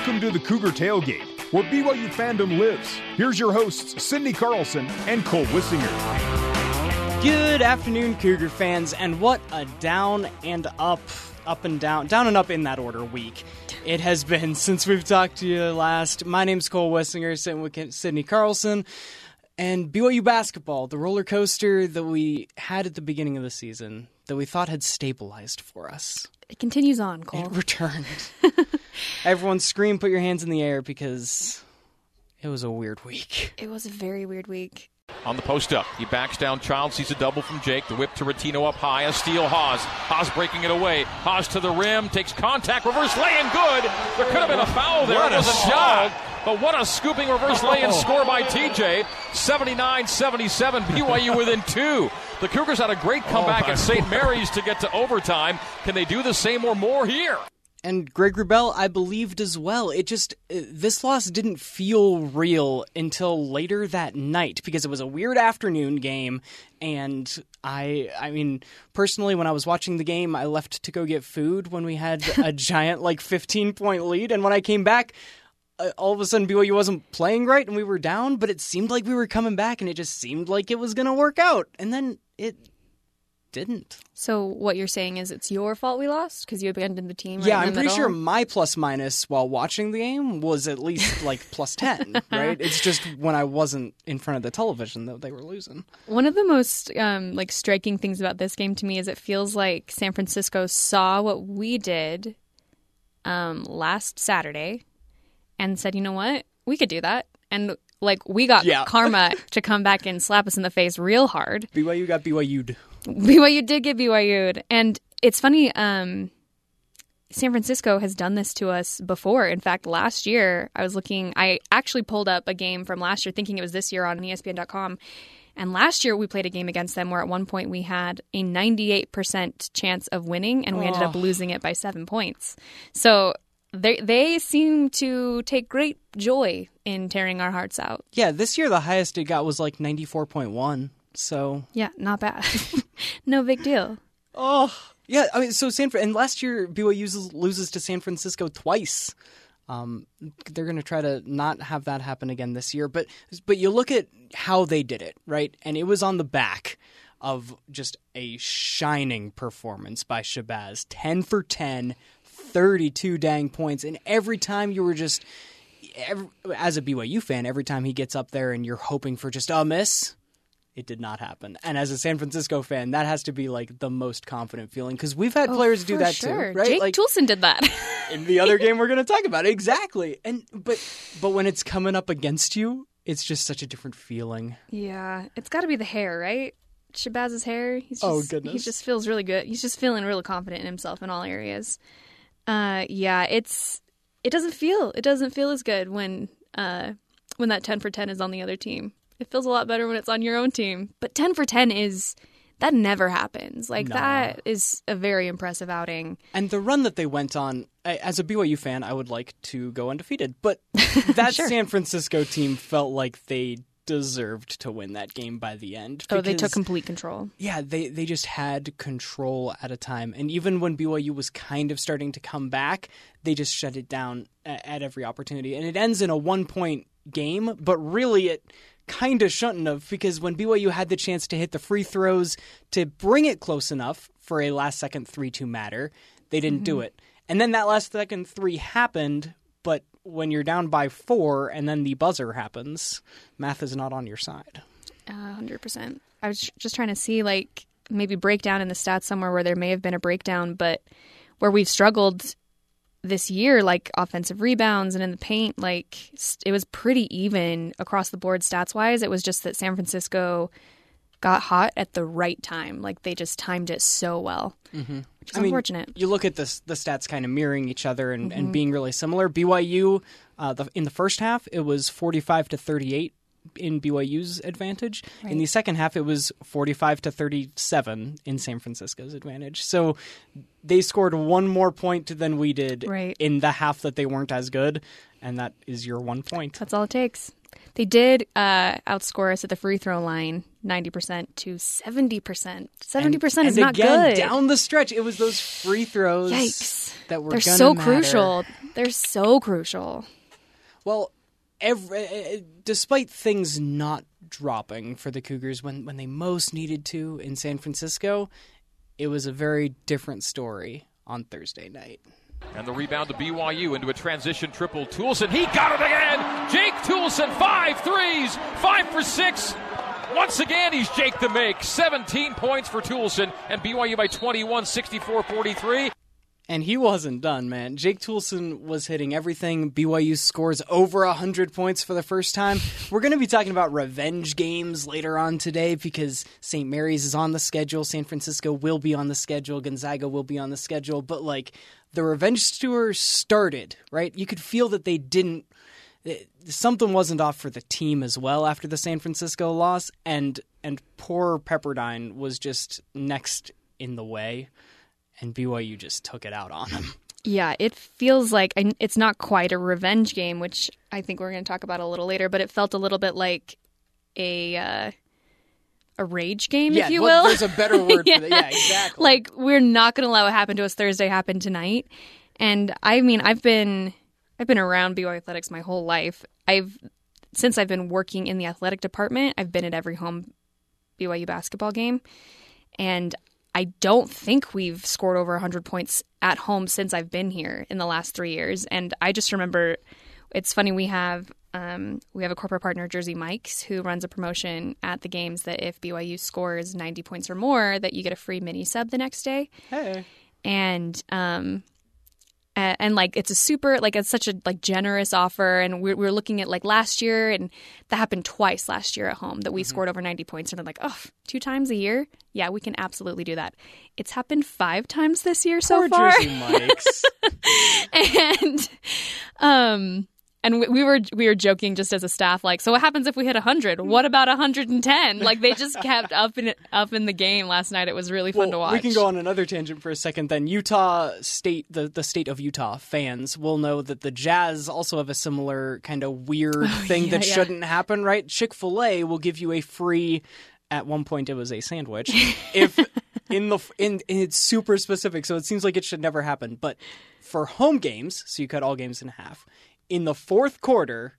Welcome to the Cougar Tailgate, where BYU fandom lives. Here's your hosts, Sydney Carlson and Cole Wissinger. Good afternoon, Cougar fans, and what a down and up, up and down, down and up in that order week it has been since we've talked to you last. My name's Cole Wissinger, sitting with Sydney Carlson. And BYU basketball, the roller coaster that we had at the beginning of the season, that we thought had stabilized for us. It continues on, Cole. It returned. Everyone scream, put your hands in the air because it was a weird week. It was a very weird week. On the post up, he backs down Child, sees a double from Jake. The whip to Ratinho up high, a steal Haws. Haws breaking it away. Haws to the rim, takes contact, reverse lay in good. There could have been a foul there. What it was a shot. But what a scooping reverse lay in score by TJ. 79 77, BYU within two. The Cougars had a great oh, comeback oh at St. Mary's to get to overtime. Can they do the same or more here? And Greg Wrubell, I believed as well. It just uh, this loss didn't feel real until later that night because it was a weird afternoon game, and I, I mean, personally, when I was watching the game, I left to go get food when we had a giant like fifteen point lead, and when I came back. Uh, all of a sudden, BYU wasn't playing right, and we were down. But it seemed like we were coming back, and it just seemed like it was going to work out. And then it didn't. So what you're saying is it's your fault we lost because you abandoned the team. Right yeah, I'm pretty middle? sure my plus minus while watching the game was at least like plus ten. Right? It's just when I wasn't in front of the television that they were losing. One of the most um, like striking things about this game to me is it feels like San Francisco saw what we did um, last Saturday and said, you know what, we could do that, and like we got yeah. karma to come back and slap us in the face real hard. BYU got BYU'd. BYU did get BYU'd. And it's funny, um, San Francisco has done this to us before. In fact, last year, I was looking, I actually pulled up a game from last year, thinking it was this year on ESPN.com. And last year, we played a game against them where at one point we had a 98% chance of winning, and we oh. ended up losing it by seven points. So they they seem to take great joy in tearing our hearts out. Yeah, this year the highest it got was like 94.1. So yeah, not bad. no big deal. Oh yeah, I mean, so San Fran and last year BYU loses to San Francisco twice. Um, they're going to try to not have that happen again this year. But but you look at how they did it, right? And it was on the back of just a shining performance by Shabazz. 10 for 10, 32 dang points. And every time you were just, every, as a BYU fan, every time he gets up there and you're hoping for just a miss, it did not happen. And as a San Francisco fan, that has to be like the most confident feeling because we've had oh, players do that sure. too, right? Jake like, Toolson did that in the other game we're going to talk about exactly. And but but when it's coming up against you, it's just such a different feeling. Yeah, it's got to be the hair, right? Shabazz's hair. He's oh, just, oh goodness, he just feels really good. He's just feeling really confident in himself in all areas. Uh, yeah, it's it doesn't feel it doesn't feel as good when uh when that ten for ten is on the other team. It feels a lot better when it's on your own team. But 10 for 10 is that never happens. Like that is a very impressive outing. And the run that they went on, as a BYU fan, I would like to go undefeated. But that sure. San Francisco team felt like they deserved to win that game by the end. Because, oh, they took complete control. Yeah, they they just had control at a time. And even when BYU was kind of starting to come back, they just shut it down at, at every opportunity. And it ends in a one point game, but really it kind of shouldn't have because when BYU had the chance to hit the free throws to bring it close enough for a last second 3 2 matter, they didn't mm-hmm. do it. And then that last second three happened, but when you're down by four and then the buzzer happens, math is not on your side. Uh, 100%. I was just trying to see, like, maybe breakdown in the stats somewhere where there may have been a breakdown, but where we've struggled this year, like offensive rebounds and in the paint, like it was pretty even across the board stats wise. It was just that San Francisco got hot at the right time. Like they just timed it so well, mm-hmm. which is I unfortunate. Mean, you look at this, the stats kind of mirroring each other and, mm-hmm. and being really similar. BYU, uh, the, in the first half, it was 45 to 38 in BYU's advantage. Right. In the second half, it was 45 to 37 in San Francisco's advantage. So they scored one more point than we did right. in the half that they weren't as good, and that is your one point. That's all it takes. They did uh, outscore us at the free throw line 90% to 70%. 70% And- is and not again, good. Down the stretch, it was those free throws Yikes. that were They're so matter. crucial. They're so crucial. Well, every, uh, despite things not dropping for the Cougars when, when they most needed to in San Francisco, it was a very different story on Thursday night. And the rebound to BYU into a transition triple. Toolson, he got it again. Jake Toolson, five threes, five for six. Once again, he's Jake the make. 17 points for Toolson, and BYU by 21, 64 43. And he wasn't done, man. Jake Toolson was hitting everything. BYU scores over 100 points for the first time. We're going to be talking about revenge games later on today because St. Mary's is on the schedule. San Francisco will be on the schedule. Gonzaga will be on the schedule. But, like, the revenge tour started, right? You could feel that they didn't. Eh, something wasn't off for the team as well after the San Francisco loss, and and poor Pepperdine was just next in the way and BYU just took it out on them. Yeah, it feels like it's not quite a revenge game, which I think we're going to talk about a little later. But it felt a little bit like a uh, a rage game, yeah, if you well, will. There's a better word for that. Yeah, exactly. like we're not going to let what happened to us Thursday happen tonight. And I mean, I've been I've been around BYU athletics my whole life. I've since I've been working in the athletic department, I've been at every home BYU basketball game, and I don't think we've scored over 100 points at home since I've been here in the last three years. And I just remember, it's funny we have um, we have a corporate partner, Jersey Mike's, who runs a promotion at the games that if BYU scores 90 points or more, that you get a free mini sub the next day. hey, And um, and, and like it's a super like it's such a like generous offer. And we're, we're looking at like last year and that happened twice last year at home that we Mm-hmm. scored over 90 points. And I'm like oh two times a year? Yeah we can absolutely do that. It's happened five times this year so far. And um and we, we were we were joking just as a staff like so what happens if we hit 100 what about 110 like they just kept up in up in the game last night it was really fun to watch We can go on another tangent for a second. Then Utah State, the the state of Utah fans will know that the Jazz also have a similar kind of weird oh, thing Oh, yeah, that yeah. shouldn't happen, right? Chick Fil A will give you a free. At one point, it was a sandwich. if in the in, in it's super specific, so it seems like it should never happen. But for home games, so you cut all games in half. In the fourth quarter,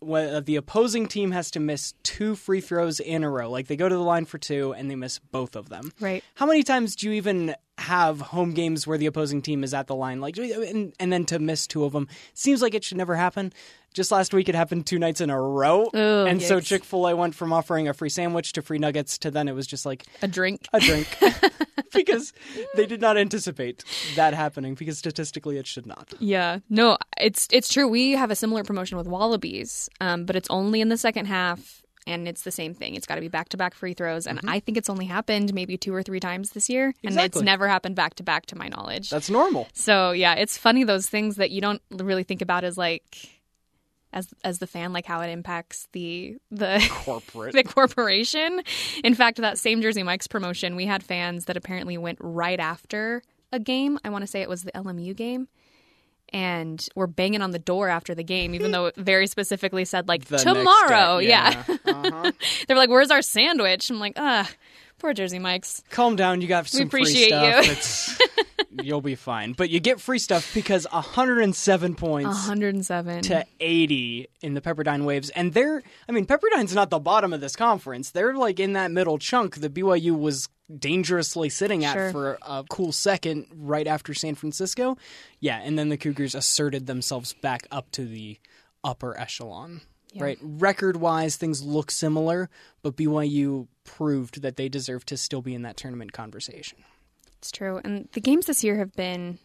when uh, the opposing team has to miss two free throws in a row. Like they go to the line for two and they miss both of them. Right. How many times do you even have home games where the opposing team is at the line, like, and, and then to miss two of them? Seems like it should never happen. Just last week, it happened two nights in a row, and so yikes. Chick Fil A went from offering a free sandwich to free nuggets to then it was just like a drink a drink because they did not anticipate that happening because statistically it should not. Yeah, no, it's it's true. We have a similar promotion with Wallabies, um, but it's only in the second half, and it's the same thing. It's got to be back to back free throws, and I think it's only happened maybe two or three times this year, and it's never happened back to back to my knowledge. That's normal. so yeah, it's funny those things that you don't really think about as like as as the fan, like how it impacts the the Corporate. the corporation. In fact, that same Jersey Mike's promotion, we had fans that apparently went right after a game. I want to say it was the LMU game. And were banging on the door after the game, even though it very specifically said like The tomorrow. day, Yeah, yeah. Uh-huh. they're like, "Where's our sandwich?" I'm like, "Ah, poor Jersey Mike's." Calm down. You got some appreciate free stuff. you. You'll be fine. But you get free stuff because 107 points 107. to 80 in the Pepperdine Waves. And they're, I mean, Pepperdine's not the bottom of this conference. They're like in that middle chunk that BYU was dangerously sitting at Sure. for a cool second right after San Francisco. Yeah, and then the Cougars asserted themselves back up to the upper echelon. Right, record-wise, things look similar, but BYU proved that they deserve to still be in that tournament conversation. It's true. And the games this year have been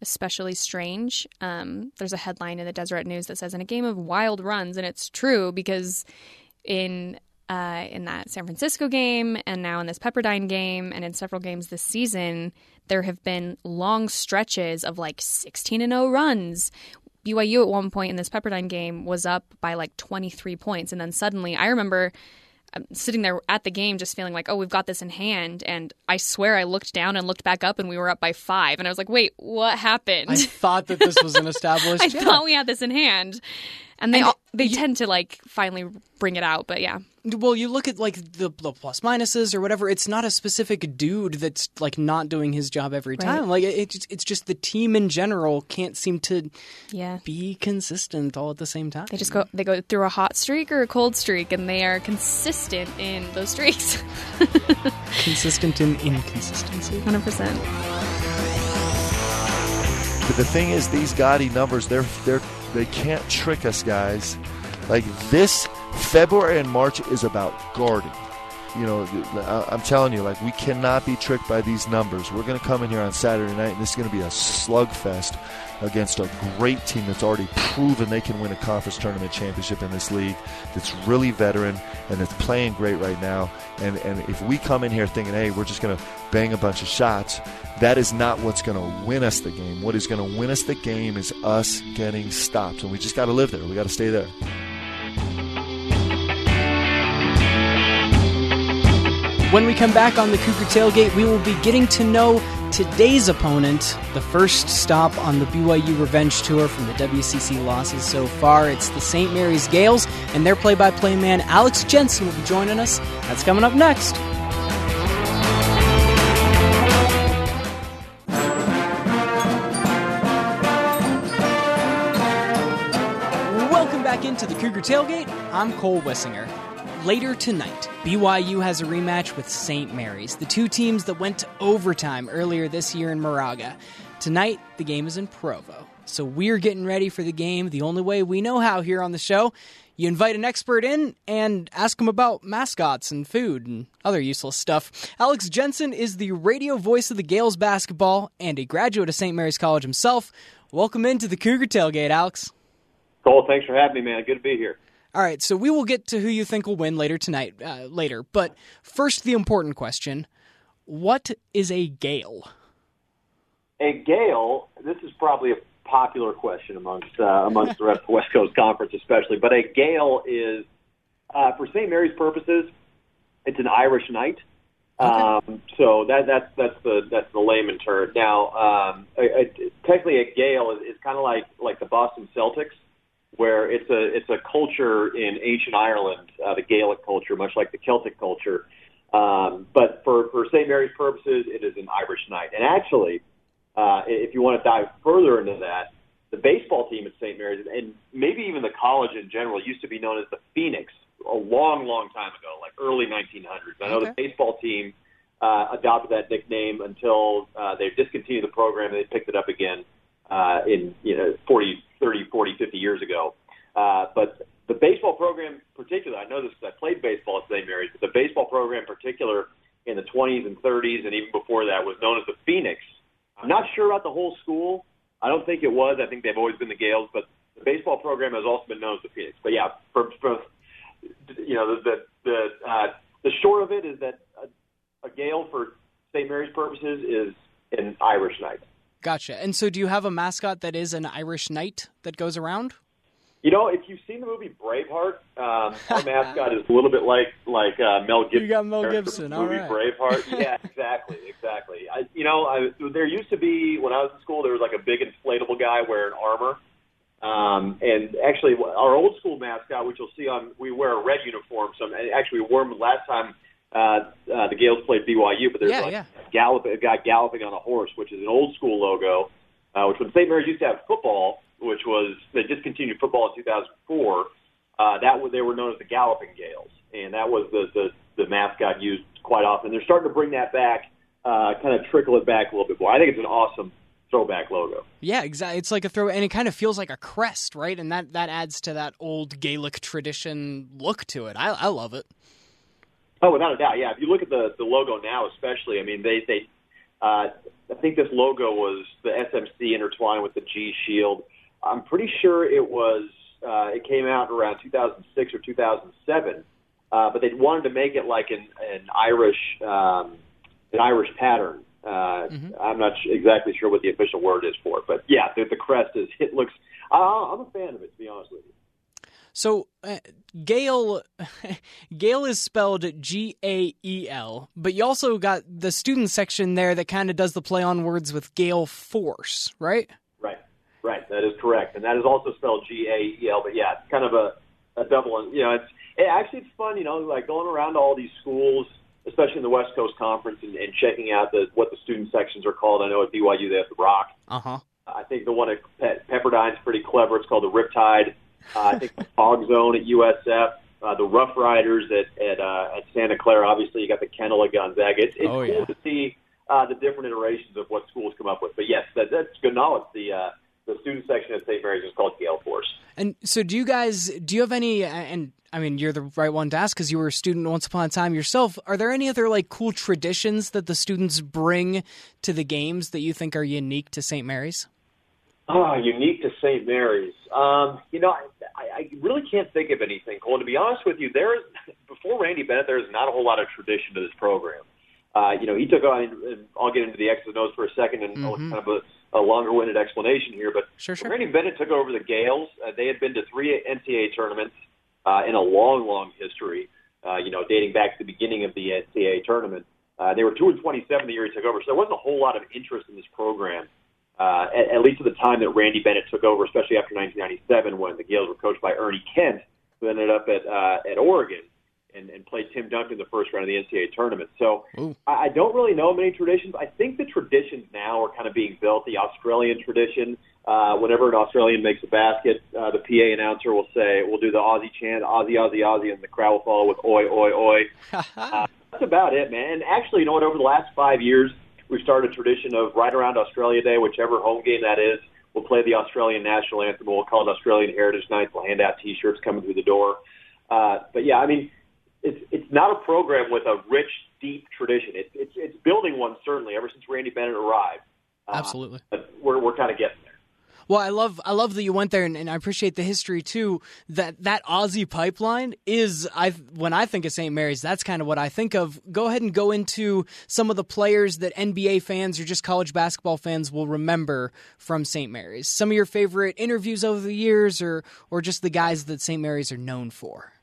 especially strange. Um, there's a headline in the Deseret News that says, in a game of wild runs, and it's true because in uh, in that San Francisco game and now in this Pepperdine game and in several games this season, there have been long stretches of like 16 and 0 runs. BYU at one point in this Pepperdine game was up by like 23 points. And then suddenly, I remember um, sitting there at the game just feeling like, oh, we've got this in hand. And I swear I looked down and looked back up and we were up by five. And I was like, wait, what happened? I thought that this was an established. I yeah. thought we had this in hand. And they And all, they tend to like finally bring it out. But yeah, Well, you look at like the, the plus minuses or whatever. It's not a specific dude that's like not doing his job every time. Like it, it's it's just the team in general can't seem to yeah. be consistent all at the same time. They just go they go through a hot streak or a cold streak, and they are consistent in those streaks. consistent in inconsistency. Hundred percent. But the thing is, these gaudy numbers, they're they're they can't trick us, guys. Like this February and March is about guarding. You know, I'm telling you, like we cannot be tricked by these numbers. We're going to come in here on Saturday night, and this is going to be a slugfest against a great team that's already proven they can win a conference tournament championship in this league. That's really veteran and that's playing great right now. And and if we come in here thinking, hey, we're just going to bang a bunch of shots, that is not what's going to win us the game. What is going to win us the game is us getting stopped, and we just got to live there. We got to stay there. When we come back on the Cougar Tailgate, we will be getting to know today's opponent, the first stop on the BYU Revenge Tour from the WCC losses so far. It's the St. Mary's Gaels, and their play by play man, Alex Jensen, will be joining us. That's coming up next. Welcome back into the Cougar Tailgate. I'm Cole Wissinger. Later tonight, BYU has a rematch with St. Mary's, the two teams that went to overtime earlier this year in Moraga. Tonight, the game is in Provo. So we're getting ready for the game the only way we know how here on the show. You invite an expert in and ask them about mascots and food and other useless stuff. Alex Jensen is the radio voice of the Gaels basketball and a graduate of St. Mary's College himself. Welcome into the Cougar Tailgate, Alex. Cole, thanks for having me, man. Good to be here. All right, so we will get to who you think will win later tonight, uh, later. But first, the important question: What is a Gael? A Gael, this is probably a popular question amongst uh, amongst the rest of the West Coast Conference, especially. But a Gael is, uh, for St. Mary's purposes, it's an Irish knight. Um, so that that's that's the that's the layman term. Now, um, a, a, technically, a Gael is, is kind of like like the Boston Celtics, where it's a it's a culture in ancient Ireland, uh, the Gaelic culture, much like the Celtic culture. Um, but for for St. Mary's purposes, it is an Irish knight. And actually, uh, if you want to dive further into that, the baseball team at St. Mary's, and maybe even the college in general, used to be known as the Phoenix a long, long time ago, like early 1900s. I know Okay. the baseball team uh, adopted that nickname until uh, they discontinued the program and they picked it up again uh, in you know 40, 30, 40, 50 years ago. Uh, but the baseball program, in particular, I know this because I played baseball at St. Mary's. But the baseball program, in particular, in the 20s and 30s, and even before that, was known as the Phoenix. I'm not sure about the whole school. I don't think it was. I think they've always been the Gaels, but the baseball program has also been known as the Phoenix. But yeah, for, for you know, the the the, uh, the short of it is that a, a Gael for St. Mary's purposes is an Irish knight. Gotcha. And so, do you have a mascot that is an Irish knight that goes around? You know, if you've seen the movie Braveheart, um, our mascot is a little bit like like uh, Mel Gibson. You got Mel Gibson, the movie right. Braveheart. Yeah, exactly, exactly. I, you know, I, there used to be when I was in school, there was like a big inflatable guy wearing armor. Um, and actually, our old school mascot, which you'll see on, we wear a red uniform. So actually, we wore them last time uh, uh, the Gaels played BYU. But there's Yeah, like yeah. gallop, a guy galloping on a horse, which is an old school logo. Uh, which when St. Mary's used to have football, which was they discontinued football in 2004. Uh, that was they were known as the Galloping Gaels, and that was the the, the mascot used quite often. They're starting to bring that back, uh, kind of trickle it back a little bit more. I think it's an awesome throwback logo. Yeah, exactly. It's like a throw, and it kind of feels like a crest, right? And that that adds to that old Gaelic tradition look to it. I, I love it. Oh, without a doubt, yeah. If you look at the the logo now, especially, I mean, they they, uh, I think this logo was the SMC intertwined with the G Shield. I'm pretty sure it was uh, it came out around 2006 or 2007, uh, but they wanted to make it like an an Irish um, an Irish pattern. Uh, I'm not sh- exactly sure what the official word is for it, but yeah, the, the crest is it looks. I, I'm a fan of it, to be honest with you. So, uh, Gael, Gael is spelled G A E L, but you also got the student section there that kind of does the play on words with Gael Force, right? Right. Right, that is correct, and that is also spelled G A E L. But yeah, it's kind of a, a double. You know, it's it, actually it's fun. You know, like going around to all these schools, especially in the West Coast Conference, and, and checking out the what the student sections are called. I know at BYU they have the Rock. Uh huh. I think the one at Pe- Pepperdine's pretty clever. It's called the Riptide. Uh, I think the Fog Zone at USF. Uh, the Rough Riders at at, uh, at Santa Clara. Obviously, you got the Kennel at Gonzaga. It's, it's Oh, cool yeah. to see uh, the different iterations of what schools come up with. But yes, that, that's good knowledge. The uh, the student section at St. Mary's is called Gael Force. And so, do you guys? Do you have any? And I mean, you're the right one to ask because you were a student once upon a time yourself. Are there any other like cool traditions that the students bring to the games that you think are unique to St. Mary's? Oh, unique to St. Mary's. Um, you know, I, I really can't think of anything, Cole. To be honest with you, there is before Randy Bennett, there is not a whole lot of tradition to this program. Uh, you know, he took on. I'll get into the X's and O's for a second, and Mhm. kind of a, a longer-winded explanation here. But Sure, sure. Randy Bennett took over the Gaels. Uh, they had been to three NCAA tournaments uh, in a long, long history. Uh, you know, dating back to the beginning of the NCAA tournament. Uh, they were two and twenty-seven the year he took over, so there wasn't a whole lot of interest in this program uh, at, at least at the time that Randy Bennett took over, especially after 1997 when the Gaels were coached by Ernie Kent, who ended up at uh, at Oregon and, and played Tim Duncan in the first round of the NCAA tournament. So Ooh. I, I don't really know many traditions. I think the traditions now are kind of being built. The Australian tradition, uh, whenever an Australian makes a basket, uh, the PA announcer will say, "We'll do the Aussie chant, Aussie, Aussie, Aussie," and the crowd will follow with "Oi, oi, oi." Uh, that's about it, man. And actually, you know what? Over the last five years, we've started a tradition of right around Australia Day, whichever home game that is, we'll play the Australian national anthem. We'll call it Australian Heritage Night. We'll hand out T-shirts coming through the door. Uh, but yeah, I mean, it's it's not a program with a rich, deep tradition. It, it's it's building one certainly ever since Randy Bennett arrived. Uh, Absolutely. But we're we're kind of getting there. Well, I love I love that you went there, and, and I appreciate the history too. That that Aussie pipeline is I when I think of St. Mary's, that's kind of what I think of. Go ahead and go into some of the players that NBA fans or just college basketball fans will remember from St. Mary's. Some of your favorite interviews over the years, or or just the guys that St. Mary's are known for.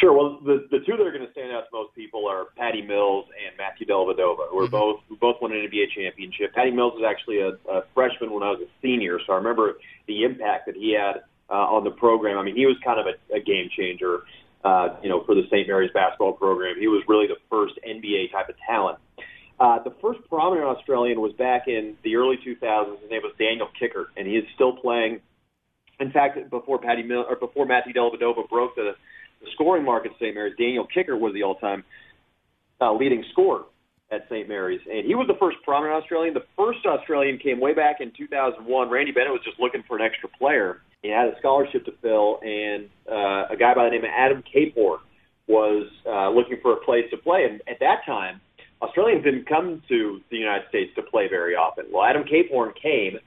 Sure. Well, the the two that are going to stand out to most people are Patty Mills and Matthew Dellavedova, who are both who both won an NBA championship. Patty Mills was actually a, a freshman when I was a senior, so I remember the impact that he had uh, on the program. I mean, he was kind of a, a game changer, uh, you know, for the St. Mary's basketball program. He was really the first NBA type of talent. Uh, the first prominent Australian was back in the early 2000s. His name was Daniel Kickert, and he is still playing. In fact, before Patty Mill or before Matthew Dellavedova broke the the scoring mark at St. Mary's, Daniel Kickert was the all-time uh, leading scorer at St. Mary's, and he was the first prominent Australian. The first Australian came way back in 2001. Randy Bennett was just looking for an extra player. He had a scholarship to fill, and uh, a guy by the name of Adam Caporn was uh, looking for a place to play. And at that time, Australians didn't come to the United States to play very often. Well, Adam Caporn came,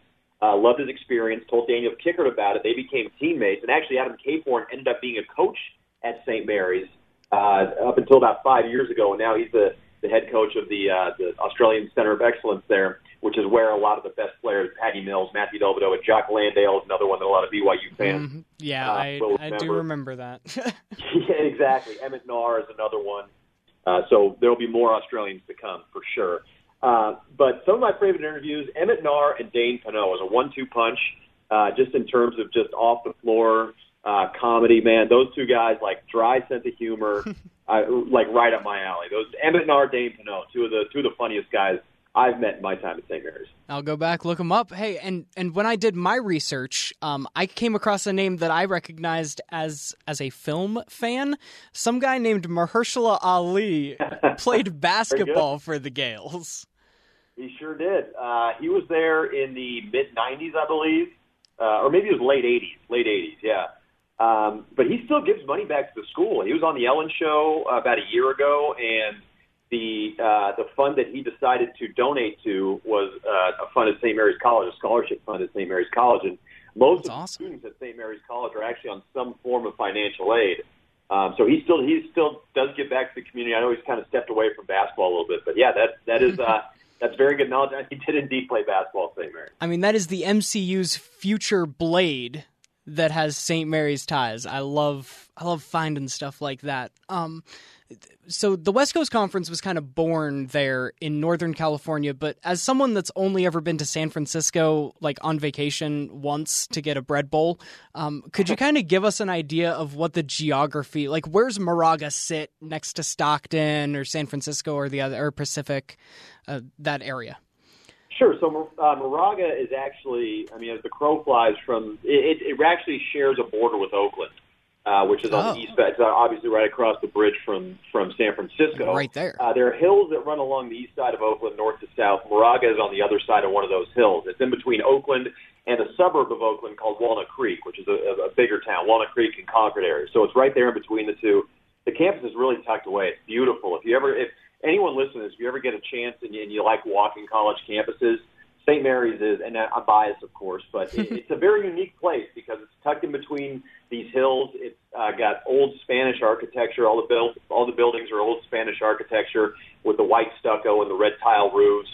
uh, loved his experience, told Daniel Kickert about it. They became teammates, and actually, Adam Caporn ended up being a coach at St. Mary's uh, up until about five years ago, and now he's the, the head coach of the uh, the Australian Center of Excellence there, which is where a lot of the best players, Patty Mills, Matthew Dellavedova, Jock Landale is another one that a lot of BYU fans. Mhm. Yeah, Uh, I, I do remember. that. yeah, exactly. Emmett Naar is another one. Uh, so there will be more Australians to come for sure. Uh, but some of my favorite interviews, Emmett Naar and Dane Pineau, is a one-two punch. Uh, just in terms of just off the floor uh, comedy, man, those two guys like dry sense of humor, like right up my alley. Those Emmett Naar, Dane Pineau, two of the two of the funniest guys I've met in my time at St. Mary's. I'll go back, look them up. Hey, and and when I did my research, um, I came across a name that I recognized as as a film fan. Some guy named Mahershala Ali played basketball for the Gaels. He sure did. Uh, he was there in the mid '90s, I believe, uh, or maybe it was late '80s. Late '80s, yeah. Um, but he still gives money back to the school. He was on the Ellen Show uh, about a year ago, and the uh, the fund that he decided to donate to was uh, a fund at St. Mary's College, a scholarship fund at St. Mary's College, and most That's of the awesome. students at St. Mary's College are actually on some form of financial aid. Um, so he still he still does give back to the community. I know he's kind of stepped away from basketball a little bit, but yeah, that that is uh, that's very good knowledge. He did indeed play basketball at St. Mary's. I mean, that is the MCU's future Blade that has St. Mary's ties. I love I love finding stuff like that. Um, so the West Coast Conference was kind of born there in Northern California, but as someone that's only ever been to San Francisco, like on vacation once to get a bread bowl, um, could you kind of give us an idea of what the geography, like where's Moraga sit next to Stockton or San Francisco or the other or Pacific, uh, that area? Sure. So uh, Moraga is actually, I mean, as the crow flies from, it, it actually shares a border with Oakland uh, which is on Oh. the east side. It's uh, obviously right across the bridge from from San Francisco. Right there. Uh, there are hills that run along the east side of Oakland, north to south. Moraga is on the other side of one of those hills. It's in between Oakland and a suburb of Oakland called Walnut Creek, which is a, a bigger town, Walnut Creek and Concord area. So it's right there in between the two. The campus is really tucked away. It's beautiful. If you ever, if anyone listening, if you ever get a chance and you, and you like walking college campuses, St. Mary's is, and I'm biased, of course, but it, it's a very unique place because it's tucked in between these hills. It's uh, got old Spanish architecture. All the build, all the buildings are old Spanish architecture with the white stucco and the red tile roofs.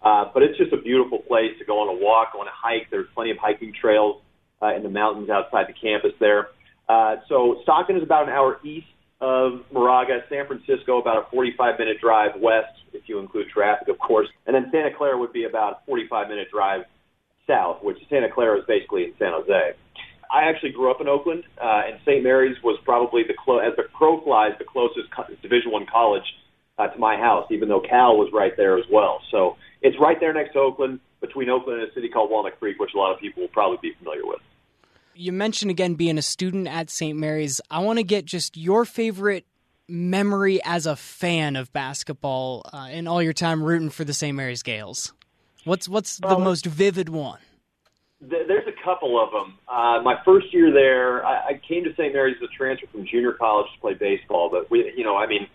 Uh, but it's just a beautiful place to go on a walk, on a hike. There's plenty of hiking trails uh, in the mountains outside the campus there. Uh, so Stockton is about an hour east of Moraga, San Francisco about a 45 minute drive west, if you include traffic, of course, and then Santa Clara would be about a 45 minute drive south, which Santa Clara is basically in San Jose. I actually grew up in Oakland, uh, and St. Mary's was probably the clo- as the crow flies the closest co- Division One college uh, to my house, even though Cal was right there as well. So it's right there next to Oakland, between Oakland and a city called Walnut Creek, which a lot of people will probably be familiar with. You mentioned again being a student at St. Mary's. I want to get just your favorite memory as a fan of basketball uh, in all your time rooting for the St. Mary's Gales. What's what's the most vivid one? Th- There's a couple of them. Uh, my first year there, I, I came to St. Mary's as a transfer from junior college to play baseball. But we, you know, I mean,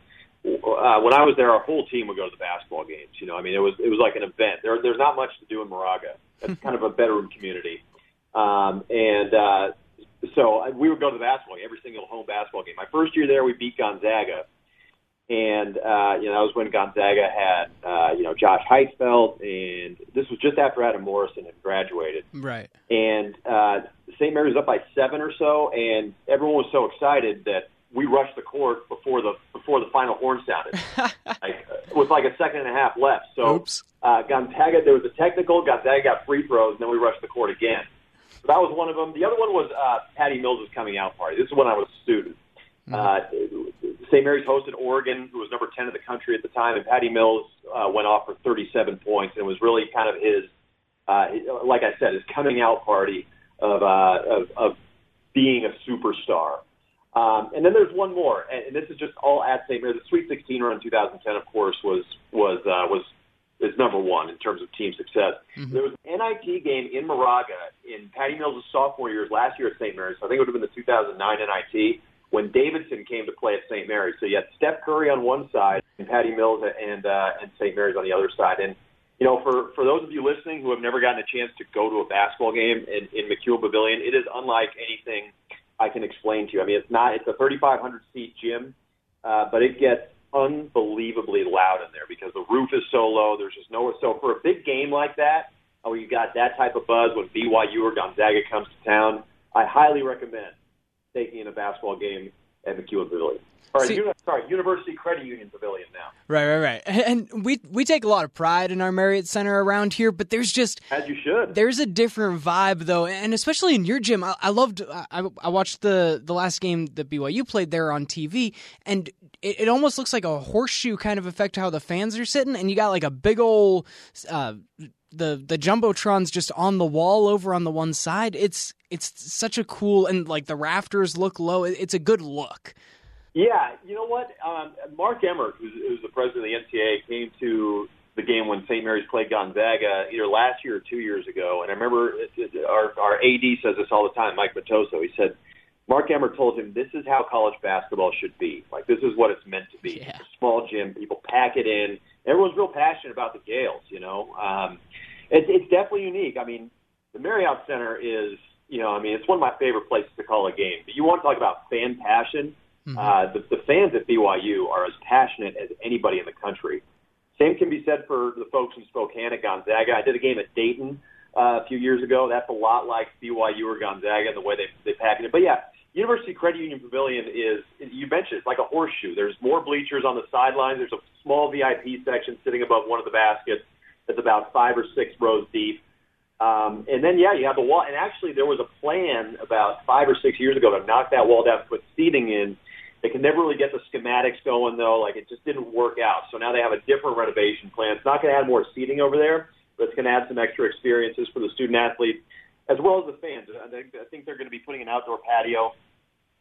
uh, when I was there, our whole team would go to the basketball games. You know, I mean, it was it was like an event. There, there's not much to do in Moraga. It's kind of a bedroom community, um, and uh, so we would go to the basketball game, every single home basketball game. My first year there, we beat Gonzaga. And uh, you know that was when Gonzaga had uh, you know Josh Heytvelt, and this was just after Adam Morrison had graduated Right. and uh, St. Mary's up by seven or so, and everyone was so excited that we rushed the court before the before the final horn sounded, like, uh, with like a second and a half left. So Oops. uh, Gonzaga, there was a technical. Gonzaga got free throws, and then we rushed the court again. So that was one of them. The other one was uh, Patty Mills' coming out party. This is when I was a student. Uh, St. Mary's hosted Oregon, who was number 10 in the country at the time, and Patty Mills uh, went off for 37 points, and it was really kind of his, uh, his- like I said, his coming out party of, uh, of, of being a superstar. Um, and then there's one more, and, and this is just all at St. Mary's. The Sweet 16 run in 2010, of course, was was uh, was is number one in terms of team success. There was NIT game in Moraga in Patty Mills' sophomore years last year at St. Mary's. I think it would have been the 2009 NIT when Davidson came to play at St. Mary's. So you had Steph Curry on one side and Patty Mills and uh, and St. Mary's on the other side. And you know, for for those of you listening who have never gotten a chance to go to a basketball game in, in McKeon Pavilion, it is unlike anything I can explain to you. I mean, it's not it's a 3,500 seat gym, uh, but it gets unbelievably loud in there because the roof is so low. There's just no so for a big game like that, oh, you got that type of buzz when BYU or Gonzaga comes to town. I highly recommend taking in a basketball game at McKeon Pavilion. Or See- uni- sorry, University Credit Union Pavilion now. Right, right, right. And we we take a lot of pride in our Marriott Center around here, but there's just As you should. there's a different vibe though, and especially in your gym. I, I loved. I, I watched the the last game that BYU played there on TV, and it, it almost looks like a horseshoe kind of effect to how the fans are sitting, and you got like a big old. Uh, the the jumbotrons just on the wall over on the one side. It's it's such a cool and like the rafters look low. It's a good look. Yeah, you know what? Um, Mark Emmert, who's, who's the president of the NCAA, came to the game when St. Mary's played Gonzaga either last year or two years ago. And I remember our, our AD says this all the time, Mike Matoso. He said, Mark Emmert told him, this is how college basketball should be. Like, this is what it's meant to be. Yeah. A small gym, people pack it in. Everyone's real passionate about the Gaels, you know. Um, it, it's definitely unique. I mean, the Marriott Center is, you know, I mean, it's one of my favorite places to call a game. But you want to talk about fan passion? Uh, the, the fans at BYU are as passionate as anybody in the country. Same can be said for the folks in Spokane at Gonzaga. I did a game at Dayton uh, a few years ago. That's a lot like BYU or Gonzaga in the way they they package it. But yeah, University Credit Union Pavilion is, you mentioned, it's like a horseshoe. There's more bleachers on the sidelines. There's a small VIP section sitting above one of the baskets that's about five or six rows deep. Um, and then, yeah, you have the wall. And actually, there was a plan about five or six years ago to knock that wall down, put seating in. They could never really get the schematics going, though. Like, it just didn't work out. So now they have a different renovation plan. It's not going to add more seating over there, but it's going to add some extra experiences for the student athletes as well as the fans. I think, they're going to be putting an outdoor patio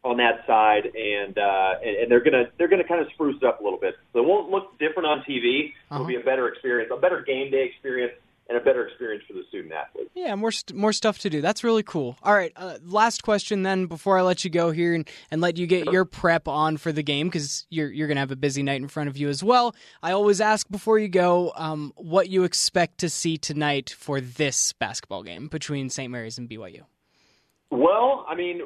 on that side, and uh, and, they're gonna they're gonna kind of spruce it up a little bit. So it won't look different on TV. It'll be a better experience, a better game day experience, and a better experience for the student athlete. Yeah, more st- more stuff to do. That's really cool. All right, uh, last question then before I let you go here and, and let you get your prep on for the game because you're you're gonna have a busy night in front of you as well. I always ask before you go um, what you expect to see tonight for this basketball game between St. Mary's and BYU. Well, I mean,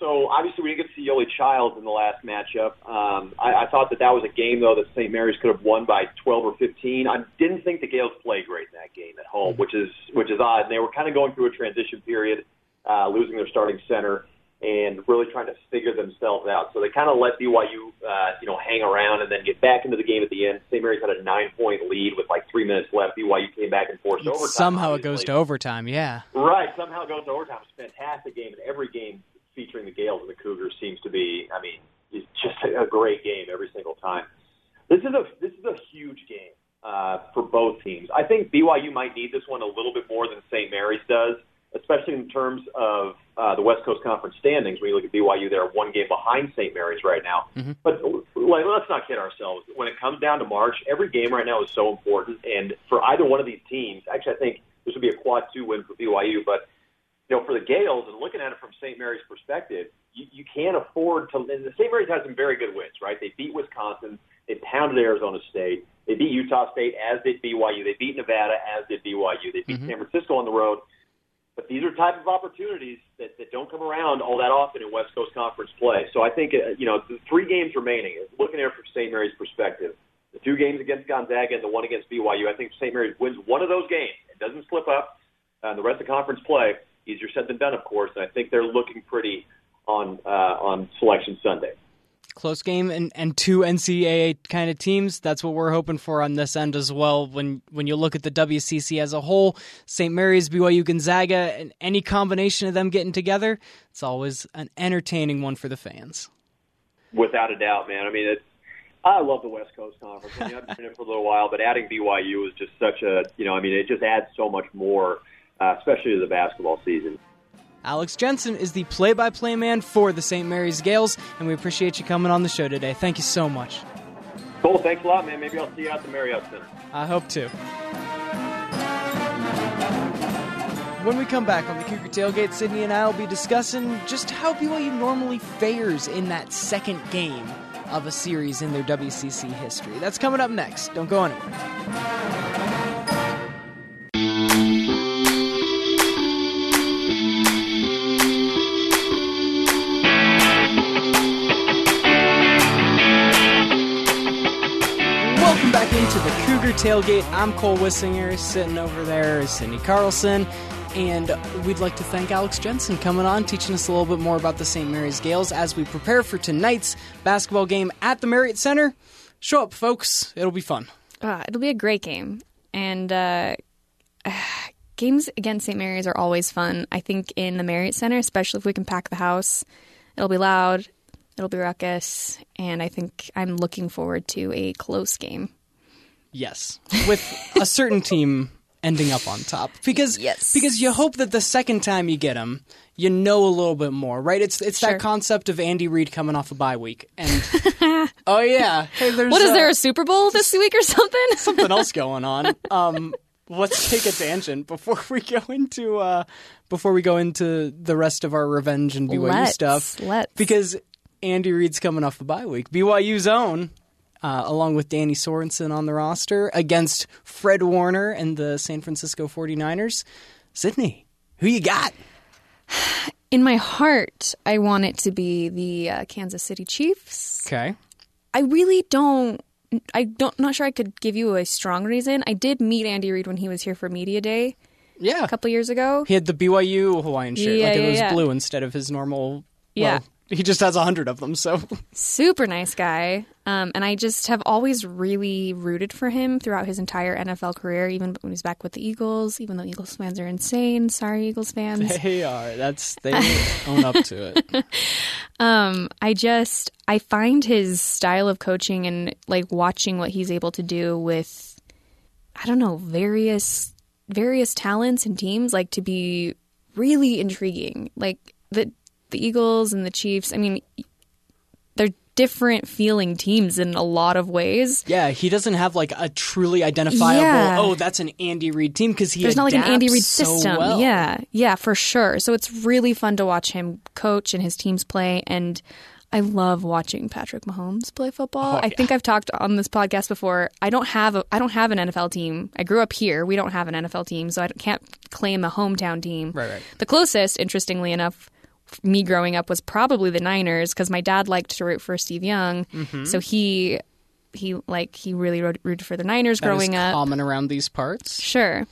so obviously we didn't get to see Yoeli Childs in the last matchup. Um, I, I thought that that was a game though that St. Mary's could have won by 12 or 15. I didn't think the Gaels played great in that game at home, which is which is odd. And they were kind of going through a transition period, uh, losing their starting center and really trying to figure themselves out. So they kind of let BYU, uh, you know, hang around and then get back into the game at the end. St. Mary's had a nine-point lead with like three minutes left. BYU came back and forced overtime. Somehow it goes to overtime. Yeah. Right, somehow it goes to overtime. It's a fantastic game, and every game featuring the Gaels and the Cougars seems to be. I mean, it's just a great game every single time. This is a this is a huge game uh, for both teams. I think BYU might need this one a little bit more than St. Mary's does, especially in terms of uh, the West Coast Conference standings. When you look at BYU, they're one game behind St. Mary's right now. But like, let's not kid ourselves. When it comes down to March, every game right now is so important, and for either one of these teams, actually, I think this would be a quad two win for BYU, but you know, for the Gaels, and looking at it from St. Mary's perspective, you, you can't afford to. And the St. Mary's had some very good wins, right? They beat Wisconsin, they pounded Arizona State, they beat Utah State, as did BYU, they beat Nevada, as did BYU, they beat San Francisco on the road. But these are type of opportunities that, that don't come around all that often in West Coast Conference play. So I think, uh, you know, the three games remaining, looking at it from St. Mary's perspective, the two games against Gonzaga and the one against BYU, I think St. Mary's wins one of those games. It doesn't slip up. Uh, the rest of conference play, easier said than done, of course. And I think they're looking pretty on uh, on Selection Sunday. Close game and, and two NCAA kind of teams. That's what we're hoping for on this end as well. When when you look at the WCC as a whole, St. Mary's, BYU, Gonzaga, and any combination of them getting together, it's always an entertaining one for the fans. Without a doubt, man. I mean, it's I love the West Coast Conference. I mean, I've been in it for a little while, but adding BYU is just such a you know, I mean, it just adds so much more, uh, especially the basketball season. Alex Jensen is the play by play man for the St. Mary's Gaels, and we appreciate you coming on the show today. Thank you so much. Cool. Thanks a lot, man. Maybe I'll see you at the Marriott Center. I hope to. When we come back on the Cougar Tailgate, Sydney and I will be discussing just how BYU normally fares in that second game of a series in their WCC history. That's coming up next. Don't go anywhere. Tailgate. I'm Cole Wissinger. Sitting over there is Sydney Carlson. And we'd like to thank Alex Jensen coming on, teaching us a little bit more about the St. Mary's Gaels as we prepare for tonight's basketball game at the Marriott Center. Show up, folks. It'll be fun. Uh, it'll be a great game. And uh, games against St. Mary's are always fun. I think in the Marriott Center, especially if we can pack the house, it'll be loud, it'll be ruckus, and I think I'm looking forward to a close game. Yes, with a certain team ending up on top because Yes. because you hope that the second time you get them, you know a little bit more, right? It's it's Sure. that concept of Andy Reid coming off a bye week, and oh yeah, hey, there's What is uh, there a Super Bowl this week or something? something else going on. Um, let's take a tangent before we go into uh, before we go into the rest of our revenge and BYU Let's, stuff. let's. because Andy Reid's coming off the bye week. BYU's own. Uh, along with Danny Sorensen on the roster against Fred Warner and the San Francisco 49ers. Sydney, who you got? In my heart, I want it to be the uh, Kansas City Chiefs. Okay. I really don't. I don't. Not sure I could give you a strong reason. I did meet Andy Reid when he was here for media day Yeah. a couple years ago. He had the BYU Hawaiian shirt. Yeah, like it yeah, was yeah. blue instead of his normal, Yeah. well, he just has a hundred of them. So super nice guy. Um, and I just have always really rooted for him throughout his entire NFL career, even when he's back with the Eagles. Even though Eagles fans are insane, sorry Eagles fans. they are. That's they own up to it. Um, I just I find his style of coaching and like watching what he's able to do with, I don't know, various various talents and teams, like to be really intriguing. Like the the Eagles and the Chiefs. I mean, they're different feeling teams in a lot of ways. Yeah, he doesn't have like a truly identifiable. Yeah. Oh, that's an Andy Reid team because he There's not like an Andy Reid so system. well. Yeah, yeah, for sure. So it's really fun to watch him coach and his teams play. And I love watching Patrick Mahomes play football. Oh, I think I've talked on this podcast before. I don't have a, I don't have an NFL team. I grew up here. We don't have an NFL team, so I can't claim a hometown team. Right, right. The closest, interestingly enough, me growing up was probably the Niners because my dad liked to root for Steve Young. Mm-hmm. So he he like he really rooted for the Niners That growing up. common around these parts. Sure.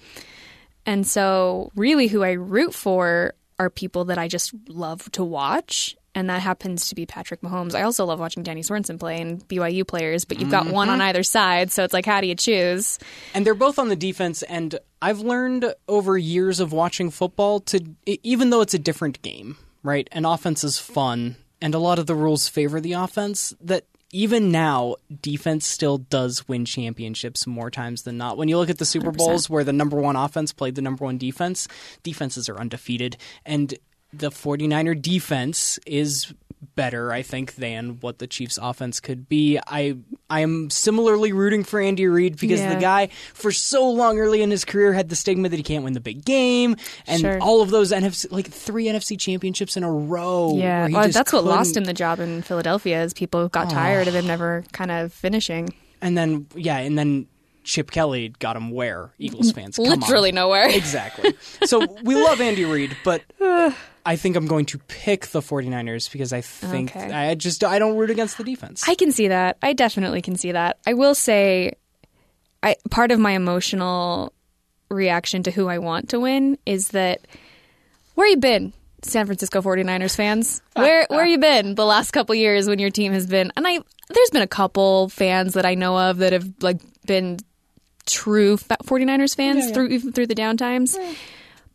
And so, really, who I root for are people that I just love to watch. And that happens to be Patrick Mahomes. I also love watching Danny Sorensen play and BYU players, but you've got one on either side. So it's like, how do you choose? And they're both on the defense. And I've learned over years of watching football to, even though it's a different game, right? And offense is fun, and a lot of the rules favor the offense, that even now, defense still does win championships more times than not. When you look at the Super Bowls where the number one offense played the number one defense, defenses are undefeated. And the 49er defense is better, I think, than what the Chiefs offense could be. I I am similarly rooting for Andy Reid because Yeah. the guy for so long early in his career had the stigma that he can't win the big game and Sure. all of those NFC like three NFC championships in a row. Yeah, well, that's what lost couldn't- him the job in Philadelphia. Is people got tired of him never kind of finishing. And then yeah, and then Chip Kelly got him where Eagles fans Come on. Literally nowhere. Exactly. So we love Andy Reid, but I think I'm going to pick the 49ers because I think Okay. I just I don't root against the defense. I can see that. I definitely can see that. I will say, I part of my emotional reaction to who I want to win is that where you been, San Francisco 49ers fans? Where where you been the last couple years when your team has been? And I there's been a couple fans that I know of that have like been true fa- 49ers fans through even through the downtimes.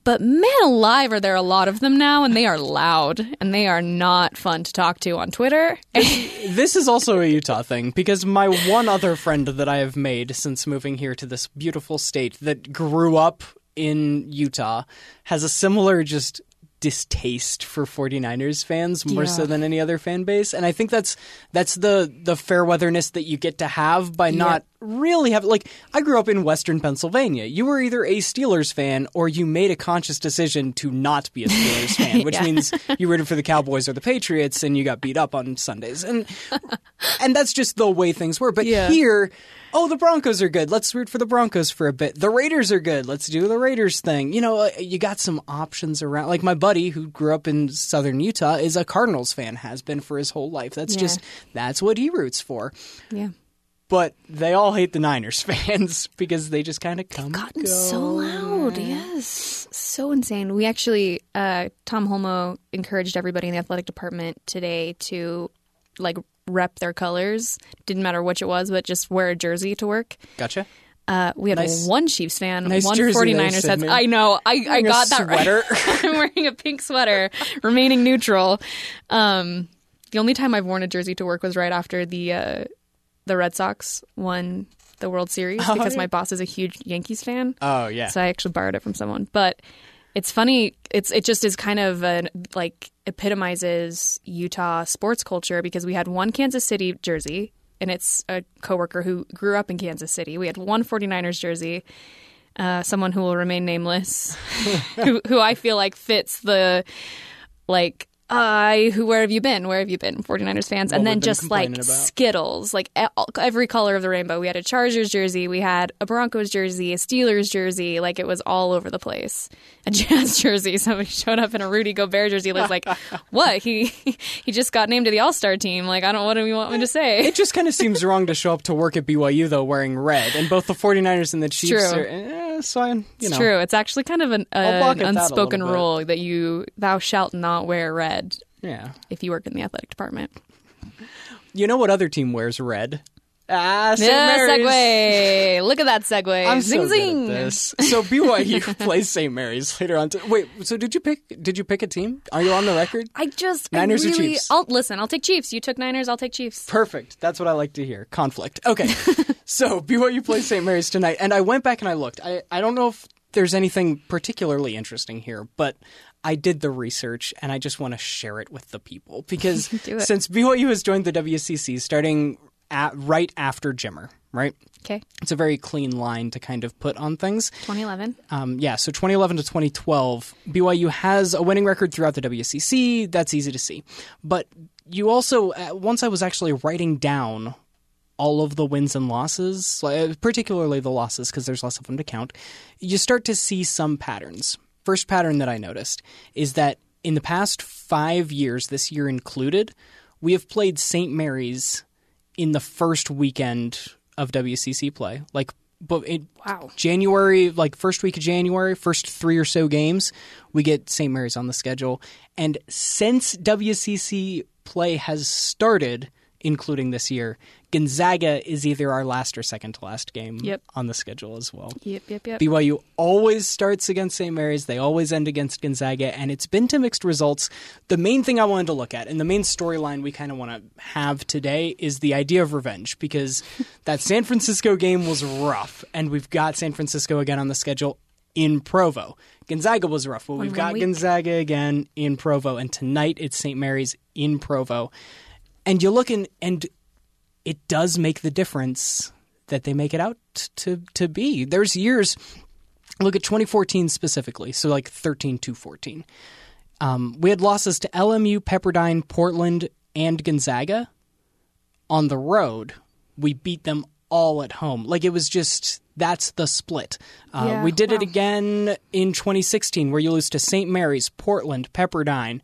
But man alive, are there a lot of them now, and they are loud, and they are not fun to talk to on Twitter. this is also a Utah thing because my one other friend that I have made since moving here to this beautiful state that grew up in Utah has a similar just distaste for 49ers fans more so than any other fan base and I think that's that's the the fair weatherness that you get to have by not really have like I grew up in western Pennsylvania you were either a Steelers fan or you made a conscious decision to not be a Steelers fan which Yeah. means you rooted for the Cowboys or the Patriots and you got beat up on Sundays and and that's just the way things were. But Yeah. here, oh, the Broncos are good. Let's root for the Broncos for a bit. The Raiders are good. Let's do the Raiders thing. You know, uh, you got some options around. Like my buddy who grew up in southern Utah is a Cardinals fan, has been for his whole life. That's Yeah. just that's what he roots for. yeah. But they all hate the Niners fans because they just kind of come. and gotten go. so loud. Yes, so insane. We actually, uh, Tom Holmoe encouraged everybody in the athletic department today to like rep their colors. Didn't matter which it was, but just wear a jersey to work. Gotcha. Uh, we had Nice- one Chiefs fan, nice one 49ers heads. Sydney. I know. I, I got that sweater. right. I'm wearing a pink sweater, remaining neutral. Um, the only time I've worn a jersey to work was right after the uh, the Red Sox won the World Series because yeah. my boss is a huge Yankees fan. Oh yeah. So I actually borrowed it from someone. But it's funny. It's it just is kind of an like epitomizes Utah sports culture because we had one Kansas City jersey and it's a coworker who grew up in Kansas City. We had one 49ers jersey. Uh, someone who will remain nameless, who who I feel like fits the like I who where have you been? Where have you been? 49ers fans. and then just like about. Skittles, like every color of the rainbow. We had a Chargers jersey, we had a Broncos jersey, a Steelers jersey, like it was all over the place. A Jazz jersey. Somebody showed up in a Rudy Gobert jersey. Was like, what? He he just got named to the All Star team. Like I don't. What do you want me to say? It just kind of seems wrong to show up to work at BYU though wearing red, and both the 49ers and the Chiefs true. are. Eh, so I, you It's know, true. It's actually kind of an, I'll an at that unspoken rule that you thou shalt not wear red Yeah. if you work in the athletic department. You know what other team wears red? Ah, St. Yeah, Mary's. segue. Look at that segue. I'm zing so zing. good at this. So BYU plays St. Mary's later on. T- Wait, so did you pick? Did you pick a team? Are you on the record? I just Niners I or really, Chiefs? I'll listen. I'll take Chiefs. You took Niners. I'll take Chiefs. Perfect. That's what I like to hear. Conflict. Okay. so BYU plays St. Mary's tonight, and I went back and I looked. I I don't know if there's anything particularly interesting here, but I did the research and I just want to share it with the people because Do it. since BYU has joined the WCC starting at, right after Jimmer, right? Okay, It's a very clean line to kind of put on things. 2011. Um, yeah, so 2011 to 2012, BYU has a winning record throughout the WCC. That's easy to see. But you also, uh, once I was actually writing down all of the wins and losses, uh, particularly the losses because there's less of them to count, you start to see some patterns. First pattern that I noticed is that in the past five years, this year included, we have played St. Mary's in the first weekend of WCC play. Like, but it, Wow. January, like first week of January, first three or so games, we get St. Mary's on the schedule. And since WCC play has started, including this year, Gonzaga is either our last or second to last game Yep. on the schedule as well. Yep, yep, yep. BYU always starts against St. Mary's. They always end against Gonzaga, and it's been to mixed results. The main thing I wanted to look at, and the main storyline we kind of want to have today, is the idea of revenge because that San Francisco game was rough, and we've got San Francisco again on the schedule in Provo. Gonzaga was rough, but we've got week. Gonzaga again in Provo, and tonight it's St. Mary's in Provo. And you look in, and it does make the difference that they make it out to to be. There's years. Look at 2014 specifically, so like 13 to 14. Um, we had losses to LMU, Pepperdine, Portland, and Gonzaga on the road. We beat them all at home. Like it was just that's the split. Uh, Yeah, we did it again in 2016, where you lose to St. Mary's, Portland, Pepperdine.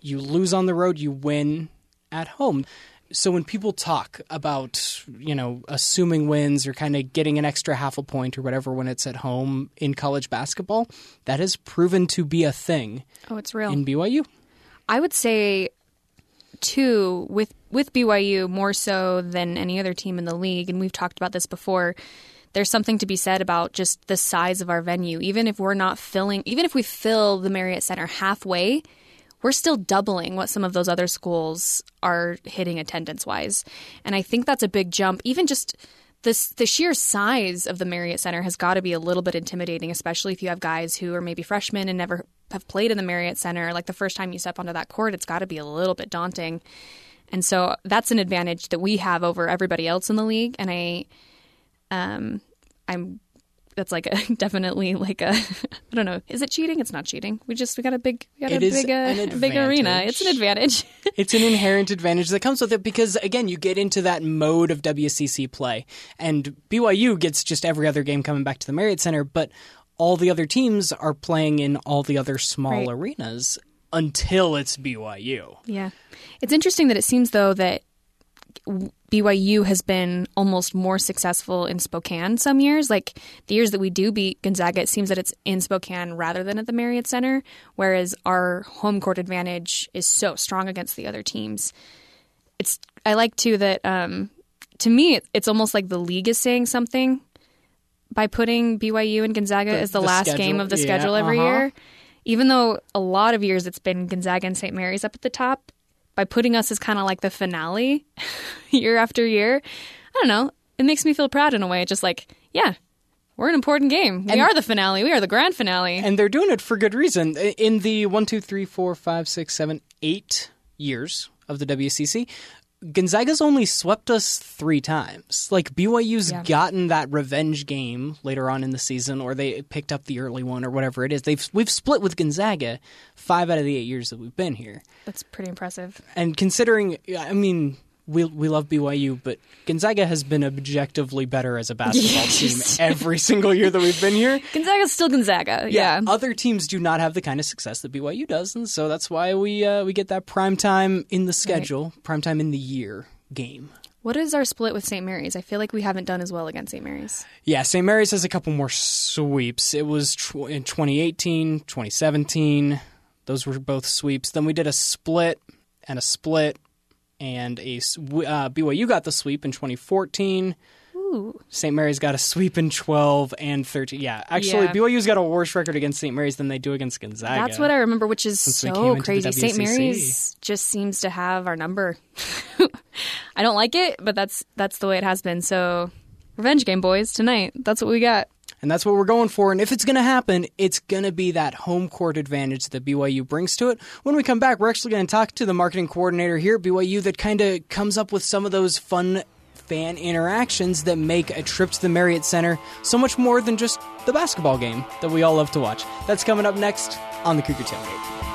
You lose on the road, you win at home. So when people talk about, you know, assuming wins or kind of getting an extra half a point or whatever when it's at home in college basketball, that has proven to be a thing Oh, it's real. in BYU. I would say too with with BYU more so than any other team in the league and we've talked about this before there's something to be said about just the size of our venue even if we're not filling even if we fill the Marriott Center halfway we're still doubling what some of those other schools are hitting attendance wise and I think that's a big jump even just this the sheer size of the Marriott Center has got to be a little bit intimidating, especially if you have guys who are maybe freshmen and never have played in the Marriott Center. Like the first time you step onto that court, it's got to be a little bit daunting. And so that's an advantage that we have over everybody else in the league. And I, um, I'm that's like a, definitely like a I don't know. Is it cheating? It's not cheating. We just we got a big we got It a big uh, big arena. It's an advantage. it's an inherent advantage that comes with it because again you get into that mode of WCC play and BYU gets just every other game coming back to the Marriott Center but all the other teams are playing in all the other small Right. arenas until it's BYU. Yeah. It's interesting that it seems, though, that BYU has been almost more successful in Spokane some years. Like the years that we do beat Gonzaga, it seems that it's in Spokane rather than at the Marriott Center, whereas our home court advantage is so strong against the other teams. It's I like too that um, to me it's almost like the league is saying something by putting BYU and Gonzaga as the, the last schedule, game of the yeah, schedule every uh-huh. year. Even though a lot of years it's been Gonzaga and St. Mary's up at the top, by putting us as kind of like the finale year after year, I don't know. It makes me feel proud in a way. Just like, yeah, we're an important game. We are the finale. We are the grand finale. And they're doing it for good reason. In the one, two, three, four, five, six, seven, eight years of the WCC, Gonzaga's only swept us three times. Like BYU's Yeah. gotten that revenge game later on in the season, or they picked up the early one, or whatever it is. They've we've split with Gonzaga five out of the eight years that we've been here. That's pretty impressive. And considering, I mean, we we love BYU, but Gonzaga has been objectively better as a basketball Yes. team every single year that we've been here. Gonzaga's still Gonzaga. Yeah. Other teams do not have the kind of success that BYU does, and so that's why we uh, we get that prime time in the schedule, prime time in the year game. What is our split with St. Mary's? I feel like we haven't done as well against St. Mary's. Yeah, St. Mary's has a couple more sweeps. It was tw- in 2018, 2017, Those were both sweeps. Then we did a split and a split, and a uh, BYU got the sweep in 2014. St. Mary's got a sweep in 12 and 13. Yeah, actually, Yeah. BYU's got a worse record against St. Mary's than they do against Gonzaga. That's what I remember, which is Since we came so crazy. St. Mary's just seems to have our number. I don't like it, but that's that's the way it has been. So, revenge game, boys, tonight. That's what we got. And that's what we're going for. And if it's going to happen, it's going to be that home court advantage that BYU brings to it. When we come back, we're actually going to talk to the marketing coordinator here at BYU that kind of comes up with some of those fun fan interactions that make a trip to the Marriott Center so much more than just the basketball game that we all love to watch. That's coming up next on the Cougar Tailgate.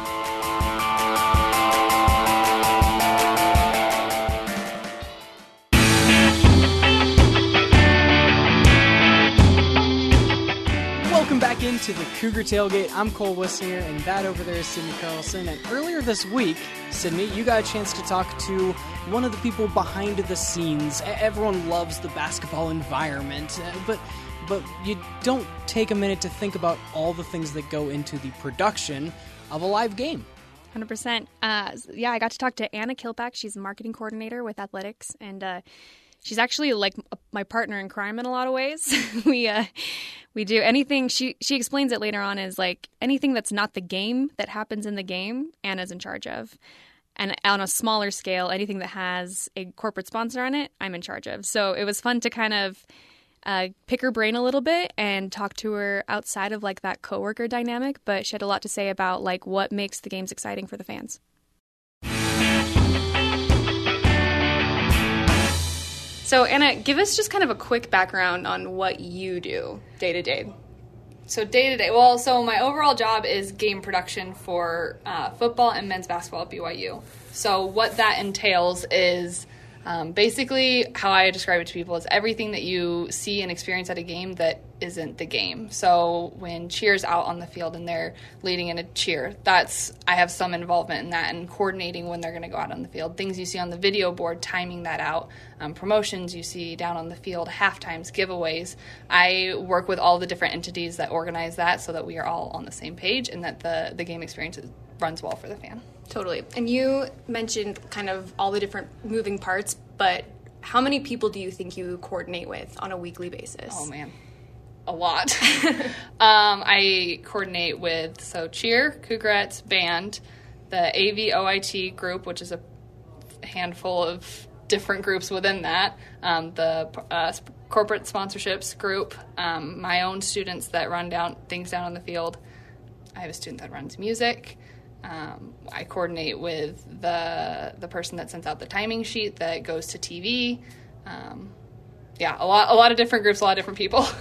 Welcome into the Cougar Tailgate. I'm Cole Wissinger, and that over there is Sydney Carlson. And earlier this week, Sydney, you got a chance to talk to one of the people behind the scenes. Everyone loves the basketball environment, uh, but but you don't take a minute to think about all the things that go into the production of a live game. Hundred percent. Uh, yeah, I got to talk to Anna Kilpack. She's marketing coordinator with athletics, and uh, she's actually like my partner in crime in a lot of ways. we uh, we do anything. She she explains it later on as like anything that's not the game that happens in the game. Anna's in charge of. And on a smaller scale, anything that has a corporate sponsor on it, I'm in charge of. So it was fun to kind of uh, pick her brain a little bit and talk to her outside of like that coworker dynamic. But she had a lot to say about like what makes the games exciting for the fans. So Anna, give us just kind of a quick background on what you do day to day. So day to day, well, so my overall job is game production for uh, football and men's basketball at BYU. So what that entails is um, basically how I describe it to people is everything that you see and experience at a game that isn't the game. So when cheers out on the field and they're leading in a cheer, that's I have some involvement in that and coordinating when they're going to go out on the field. Things you see on the video board, timing that out. Um, promotions you see down on the field, half times, giveaways. I work with all the different entities that organize that so that we are all on the same page and that the the game experience is- runs well for the fan. Totally. And you mentioned kind of all the different moving parts, but how many people do you think you coordinate with on a weekly basis? Oh man, a lot. um, I coordinate with so cheer, Cougarettes, band, the AVOIT group, which is a handful of different groups within that. Um, the uh, corporate sponsorships group, um, my own students that run down things down on the field. I have a student that runs music. Um, I coordinate with the the person that sends out the timing sheet that goes to TV. Um, yeah, a lot a lot of different groups, a lot of different people.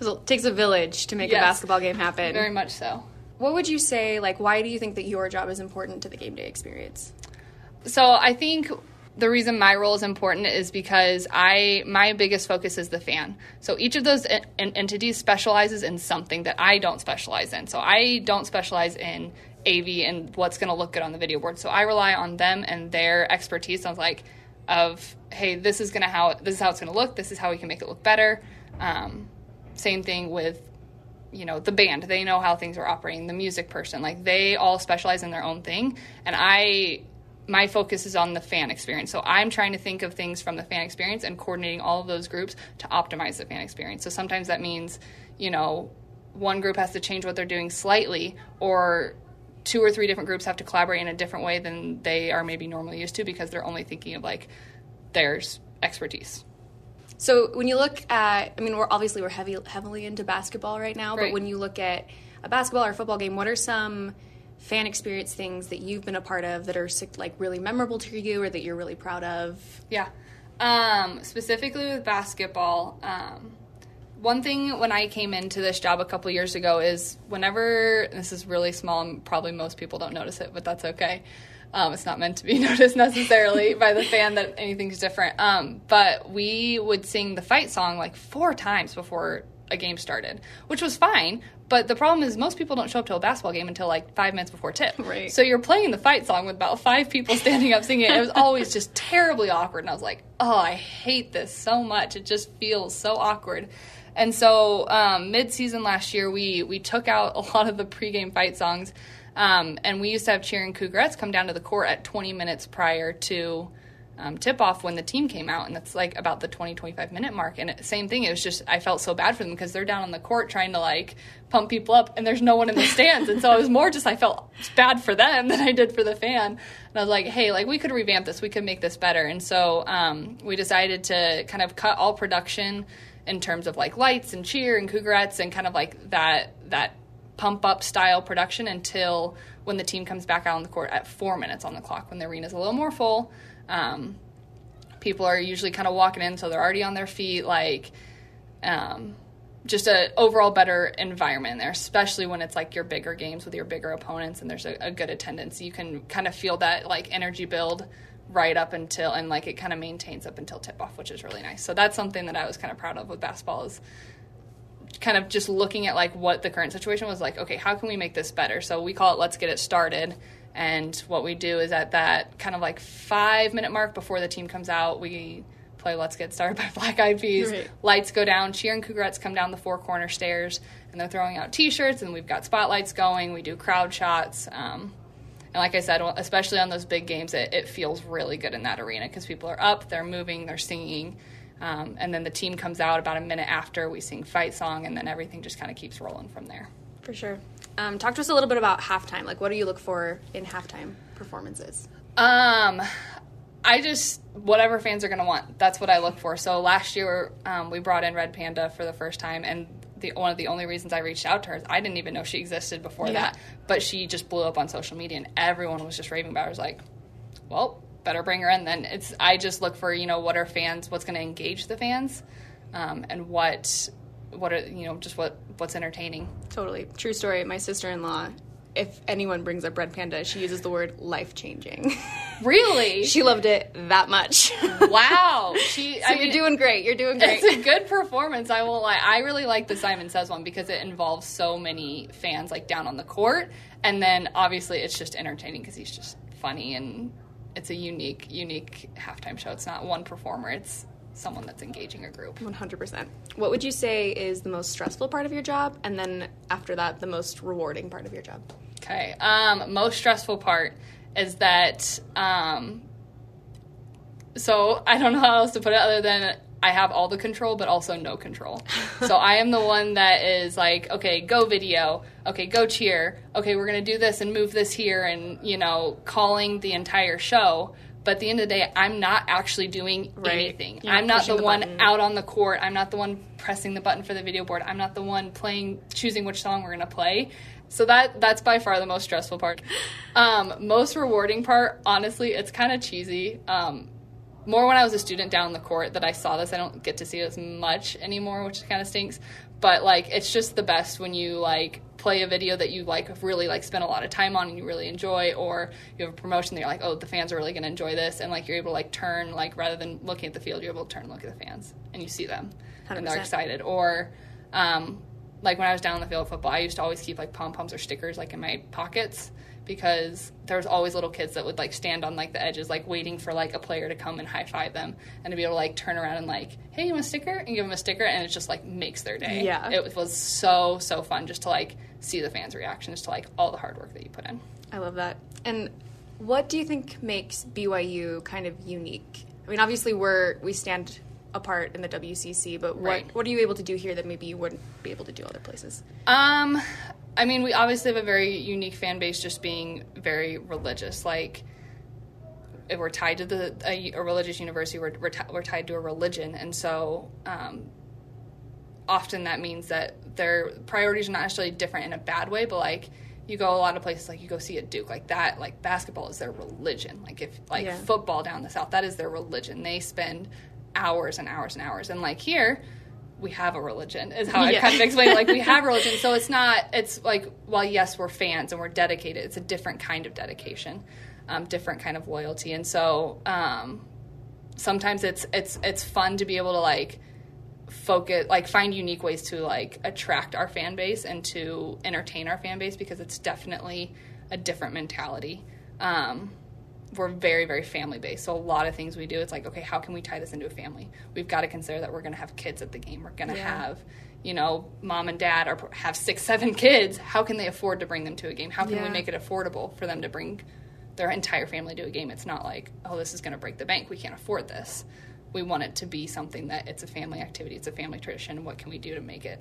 It takes a village to make Yes. a basketball game happen. Very much so. What would you say, like, why do you think that your job is important to the game day experience? So I think the reason my role is important is because I my biggest focus is the fan. So each of those en- en- entities specializes in something that I don't specialize in. So I don't specialize in AV and what's going to look good on the video board. So I rely on them and their expertise of like of hey, this is to how this is how it's to look. This is how we can make it look better. Um, same thing with you know the band they know how things are operating the music person like they all specialize in their own thing and i my focus is on the fan experience so i'm trying to think of things from the fan experience and coordinating all of those groups to optimize the fan experience so sometimes that means you know one group has to change what they're doing slightly or two or three different groups have to collaborate in a different way than they are maybe normally used to because they're only thinking of like their expertise So when you look at, I mean, we're obviously we're heavy, heavily into basketball right now, but when you look at a basketball or a football game, what are some fan experience things that you've been a part of that are like really memorable to you or that you're really proud of? Yeah. Um, specifically with basketball, um, one thing when I came into this job a couple years ago is whenever this is really small, and probably most people don't notice it, but that's okay. Um, it's not meant to be noticed necessarily by the fan that anything's different. Um, but we would sing the fight song like four times before a game started, which was fine. But the problem is most people don't show up to a basketball game until like five minutes before tip. Right. So you're playing the fight song with about five people standing up singing it. It was always just terribly awkward. And I was like, oh, I hate this so much. It just feels so awkward. And so um, mid-season last year, we we took out a lot of the pregame fight songs. Um, and we used to have cheering Cougarettes come down to the court at 20 minutes prior to um, tip off when the team came out, and that's like about the 20 25 minute mark. And same thing, it was just I felt so bad for them because they're down on the court trying to like pump people up, and there's no one in the stands, and so it was more just I felt bad for them than I did for the fan. And I was like, hey, like we could revamp this, we could make this better, and so um, we decided to kind of cut all production in terms of like lights and cheer and Cougarettes and kind of like that that pump up style production until when the team comes back out on the court at four minutes on the clock when the arena's a little more full um, people are usually kind of walking in, so they're already on their feet. Like, um, just a overall better environment there, especially when it's like your bigger games with your bigger opponents and there's a, a good attendance. You can kind of feel that like energy build right up until and like it kind of maintains up until tip off, which is really nice. So that's something that I was kind of proud of with basketball is kind of just looking at like what the current situation was like. Okay, how can we make this better? So we call it let's get it started and what we do is at that kind of like five minute mark before the team comes out, we play Let's Get Started by Black Eyed Peas. Right. Lights go down, cheer and Cougarettes come down the four corner stairs, and they're throwing out t shirts, and we've got spotlights going. We do crowd shots. Um, and like I said, especially on those big games, it, it feels really good in that arena because people are up, they're moving, they're singing. Um, and then the team comes out about a minute after we sing fight song, and then everything just kind of keeps rolling from there. For sure. Um, talk to us a little bit about halftime. Like, what do you look for in halftime performances? Um, I just whatever fans are going to want. That's what I look for. So last year um, we brought in Red Panda for the first time, and the one of the only reasons I reached out to her is I didn't even know she existed before yeah. that. But she just blew up on social media, and everyone was just raving about her. I was like, well, better bring her in. Then it's I just look for you know what are fans, what's going to engage the fans, um, and what what are you know just what what's entertaining. Totally true story. My sister in law. If anyone brings up Red Panda, she uses the word life changing. Really? she loved it that much. wow. She so I you're doing great. You're doing great. It's a good performance. I won't lie. I really like the Simon Says one because it involves so many fans like down on the court. And then obviously it's just entertaining because he's just funny and it's a unique, unique halftime show. It's not one performer. It's someone that's engaging a group. 100%. What would you say is the most stressful part of your job? And then after that, the most rewarding part of your job? Okay. Um, most stressful part is that, um, so I don't know how else to put it other than I have all the control, but also no control. so I am the one that is like, okay, go video. Okay, go cheer. Okay, we're going to do this and move this here and, you know, calling the entire show but at the end of the day, I'm not actually doing right. anything. You're I'm not the, the one button. out on the court. I'm not the one pressing the button for the video board. I'm not the one playing, choosing which song we're going to play. So that that's by far the most stressful part. Um, most rewarding part, honestly, it's kind of cheesy. Um, more when I was a student down the court that I saw this. I don't get to see it as much anymore, which kind of stinks. But like, it's just the best when you like play a video that you like really like spend a lot of time on and you really enjoy or you have a promotion that you're like oh the fans are really going to enjoy this and like you're able to like turn like rather than looking at the field you're able to turn and look at the fans and you see them 100%. and they're excited or um, like when I was down on the field of football I used to always keep like pom poms or stickers like in my pockets because there was always little kids that would like stand on like the edges like waiting for like a player to come and high five them and to be able to like turn around and like hey you want a sticker and give them a sticker and it just like makes their day yeah it was so so fun just to like see the fans' reactions to like all the hard work that you put in. I love that. And what do you think makes BYU kind of unique? I mean, obviously we're we stand apart in the WCC, but what right. what are you able to do here that maybe you wouldn't be able to do other places? Um, I mean, we obviously have a very unique fan base, just being very religious. Like, if we're tied to the a, a religious university, we're we're, t- we're, tied to a religion, and so um, often that means that their priorities are not necessarily different in a bad way, but like you go a lot of places like you go see a Duke like that like basketball is their religion like if like yeah. football down the south that is their religion they spend hours and hours and hours. And like here we have a religion is how yeah. I kind of explain like we have religion. So it's not it's like while yes we're fans and we're dedicated it's a different kind of dedication um, different kind of loyalty. And so um, sometimes it's it's it's fun to be able to like focus like find unique ways to like attract our fan base and to entertain our fan base because it's definitely a different mentality. Um, we're very very family based so a lot of things we do it's like okay how can we tie this into a family? We've got to consider that we're going to have kids at the game. We're going to yeah. have you know mom and dad are have six seven kids. How can they afford to bring them to a game? How can yeah. we make it affordable for them to bring their entire family to a game? It's not like oh this is going to break the bank. We can't afford this. We want it to be something that it's a family activity it's a family tradition. What can we do to make it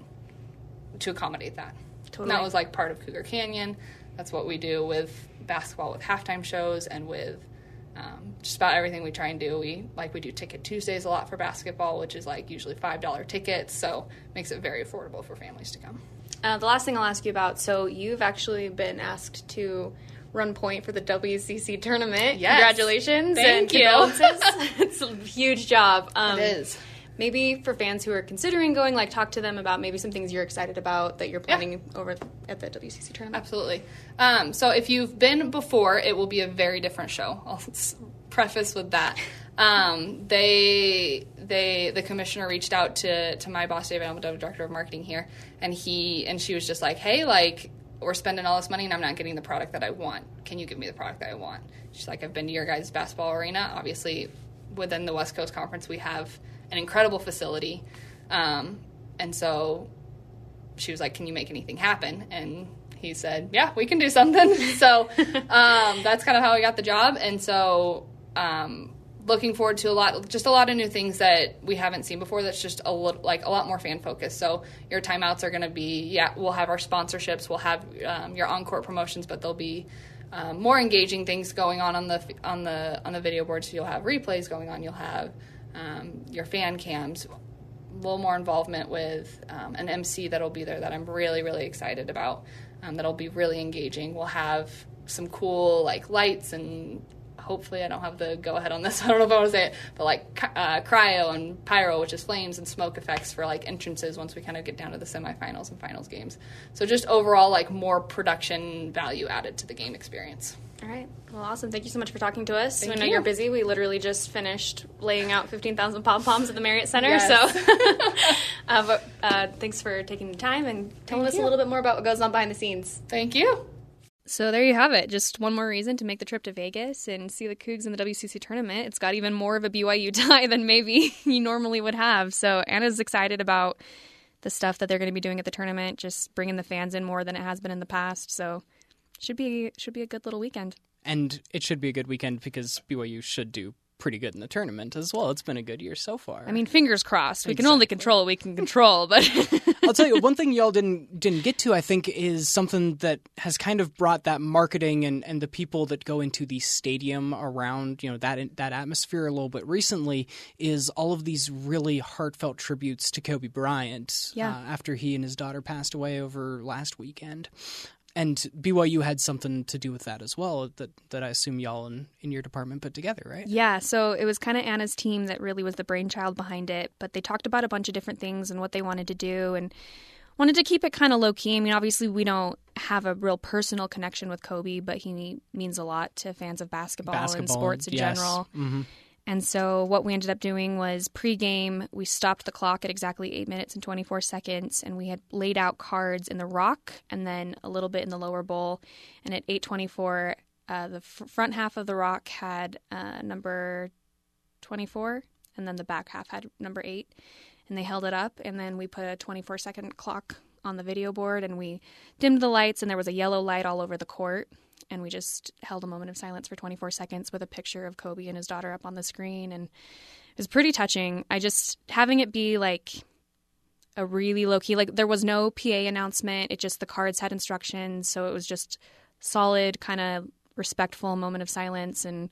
to accommodate that? Totally. and that was like part of cougar canyon. That's what we do with basketball with halftime shows and with um, just about everything we try and do. We like we do Ticket Tuesdays a lot for basketball, which is like usually five dollar tickets, so makes it very affordable for families to come. Uh, the last thing I'll ask you about. So you've actually been asked to run point for the WCC tournament. Yes. Congratulations Thank and you. it's a huge job. Um, it is maybe for fans who are considering going, like talk to them about maybe some things you're excited about that you're planning yeah. over at the WCC tournament. Absolutely. Um, so if you've been before, it will be a very different show. I'll preface with that. Um, they they the commissioner reached out to to my boss David, I'm the director of marketing here, and he and she was just like, hey, like we're spending all this money and I'm not getting the product that I want. Can you give me the product that I want? She's like, I've been to your guys' basketball arena. Obviously, within the West Coast Conference, we have an incredible facility. Um, and so she was like, Can you make anything happen? And he said, Yeah, we can do something. so um, that's kind of how I got the job. And so um, looking forward to a lot, just a lot of new things that we haven't seen before. That's just a little, like a lot more fan focused. So your timeouts are going to be, yeah, we'll have our sponsorships, we'll have um, your on court promotions, but there'll be um, more engaging things going on on the on the on the video board. So you'll have replays going on. You'll have um, your fan cams, a little more involvement with um, an MC that'll be there that I'm really, really excited about. Um, that'll be really engaging. We'll have some cool like lights and hopefully I don't have the go ahead on this. I don't know if I want to say it, but like uh, cryo and pyro, which is flames and smoke effects for like entrances once we kind of get down to the semifinals and finals games. So just overall like more production value added to the game experience. All right. Well, awesome. Thank you so much for talking to us. Thank I know you. you're busy. We literally just finished laying out 15,000 pom poms at the Marriott Center. Yes. So, uh, but, uh, thanks for taking the time and telling Thank us you. a little bit more about what goes on behind the scenes. Thank you. So there you have it. Just one more reason to make the trip to Vegas and see the Cougs in the WCC tournament. It's got even more of a BYU tie than maybe you normally would have. So Anna's excited about the stuff that they're going to be doing at the tournament, just bringing the fans in more than it has been in the past. So should be should be a good little weekend and it should be a good weekend because BYU should do pretty good in the tournament as well. It's been a good year so far. I mean, fingers crossed. We exactly. can only control what we can control, but I'll tell you one thing y'all didn't didn't get to. I think is something that has kind of brought that marketing and, and the people that go into the stadium around you know that that atmosphere a little bit recently is all of these really heartfelt tributes to Kobe Bryant. Yeah. Uh, after he and his daughter passed away over last weekend and BYU had something to do with that as well that that I assume y'all in, in your department put together, right? Yeah, so it was kind of Anna's team that really was the brainchild behind it, but they talked about a bunch of different things and what they wanted to do and wanted to keep it kind of low key. I mean, obviously we don't have a real personal connection with Kobe, but he means a lot to fans of basketball, basketball and sports in yes. general. Mm-hmm. And so what we ended up doing was pregame, we stopped the clock at exactly eight minutes and 24 seconds, and we had laid out cards in the rock and then a little bit in the lower bowl. And at 8:24, uh, the f- front half of the rock had uh, number 24, and then the back half had number eight. And they held it up, and then we put a 24 second clock on the video board, and we dimmed the lights, and there was a yellow light all over the court and we just held a moment of silence for 24 seconds with a picture of Kobe and his daughter up on the screen and it was pretty touching. I just having it be like a really low key like there was no PA announcement. It just the cards had instructions, so it was just solid kind of respectful moment of silence and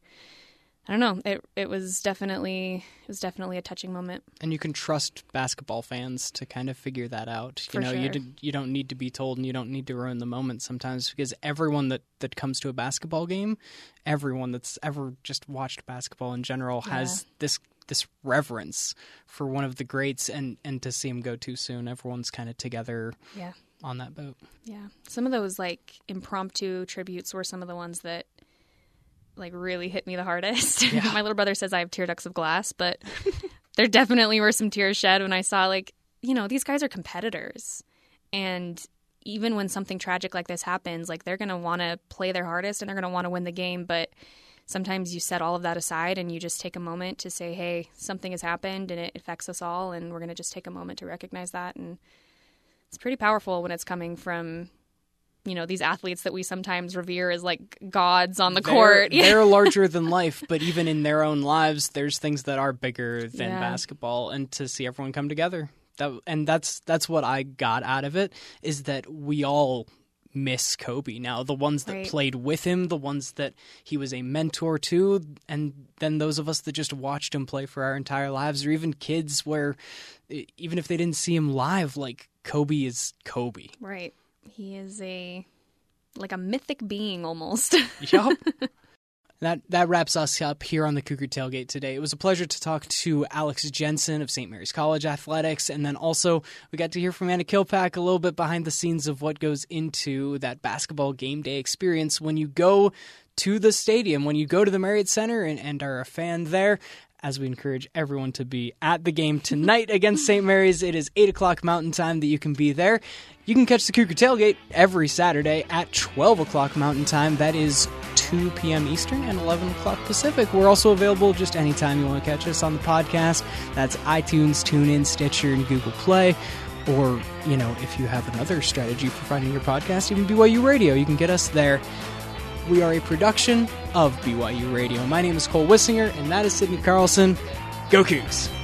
I don't know. It it was definitely it was definitely a touching moment. And you can trust basketball fans to kind of figure that out. For you know, sure. you you don't need to be told, and you don't need to ruin the moment sometimes because everyone that that comes to a basketball game, everyone that's ever just watched basketball in general has Yeah. this this reverence for one of the greats, and and to see him go too soon, everyone's kind of together Yeah. on that boat. Yeah. Some of those like impromptu tributes were some of the ones that like really hit me the hardest. My little brother says I have tear ducts of glass, but there definitely were some tears shed when I saw like, you know, these guys are competitors. And even when something tragic like this happens, like they're going to want to play their hardest and they're going to want to win the game, but sometimes you set all of that aside and you just take a moment to say, hey, something has happened and it affects us all, and we're going to just take a moment to recognize that. And it's pretty powerful when it's coming from you know these athletes that we sometimes revere as like gods on the they're, court. they're larger than life, but even in their own lives, there's things that are bigger than Yeah. basketball. And to see everyone come together, that and that's that's what I got out of it is that we all miss Kobe now. The ones that Right. played with him, the ones that he was a mentor to, and then those of us that just watched him play for our entire lives, or even kids where even if they didn't see him live, like Kobe is Kobe. Right. He is a like a mythic being almost. Yup. That that wraps us up here on the Cougar Tailgate today. It was a pleasure to talk to Alex Jensen of St. Mary's College Athletics, and then also we got to hear from Anna Kilpack a little bit behind the scenes of what goes into that basketball game day experience when you go to the stadium, when you go to the Marriott Center and, and are a fan there. As we encourage everyone to be at the game tonight against St. Mary's, it is 8 o'clock Mountain Time that you can be there. You can catch the Cougar Tailgate every Saturday at 12 o'clock Mountain Time. That is 2 p.m. Eastern and 11 o'clock Pacific. We're also available just anytime you want to catch us on the podcast. That's iTunes, TuneIn, Stitcher, and Google Play. Or, you know, if you have another strategy for finding your podcast, even BYU Radio, you can get us there. We are a production of BYU Radio. My name is Cole Wissinger, and that is Sydney Carlson. Go Cougs!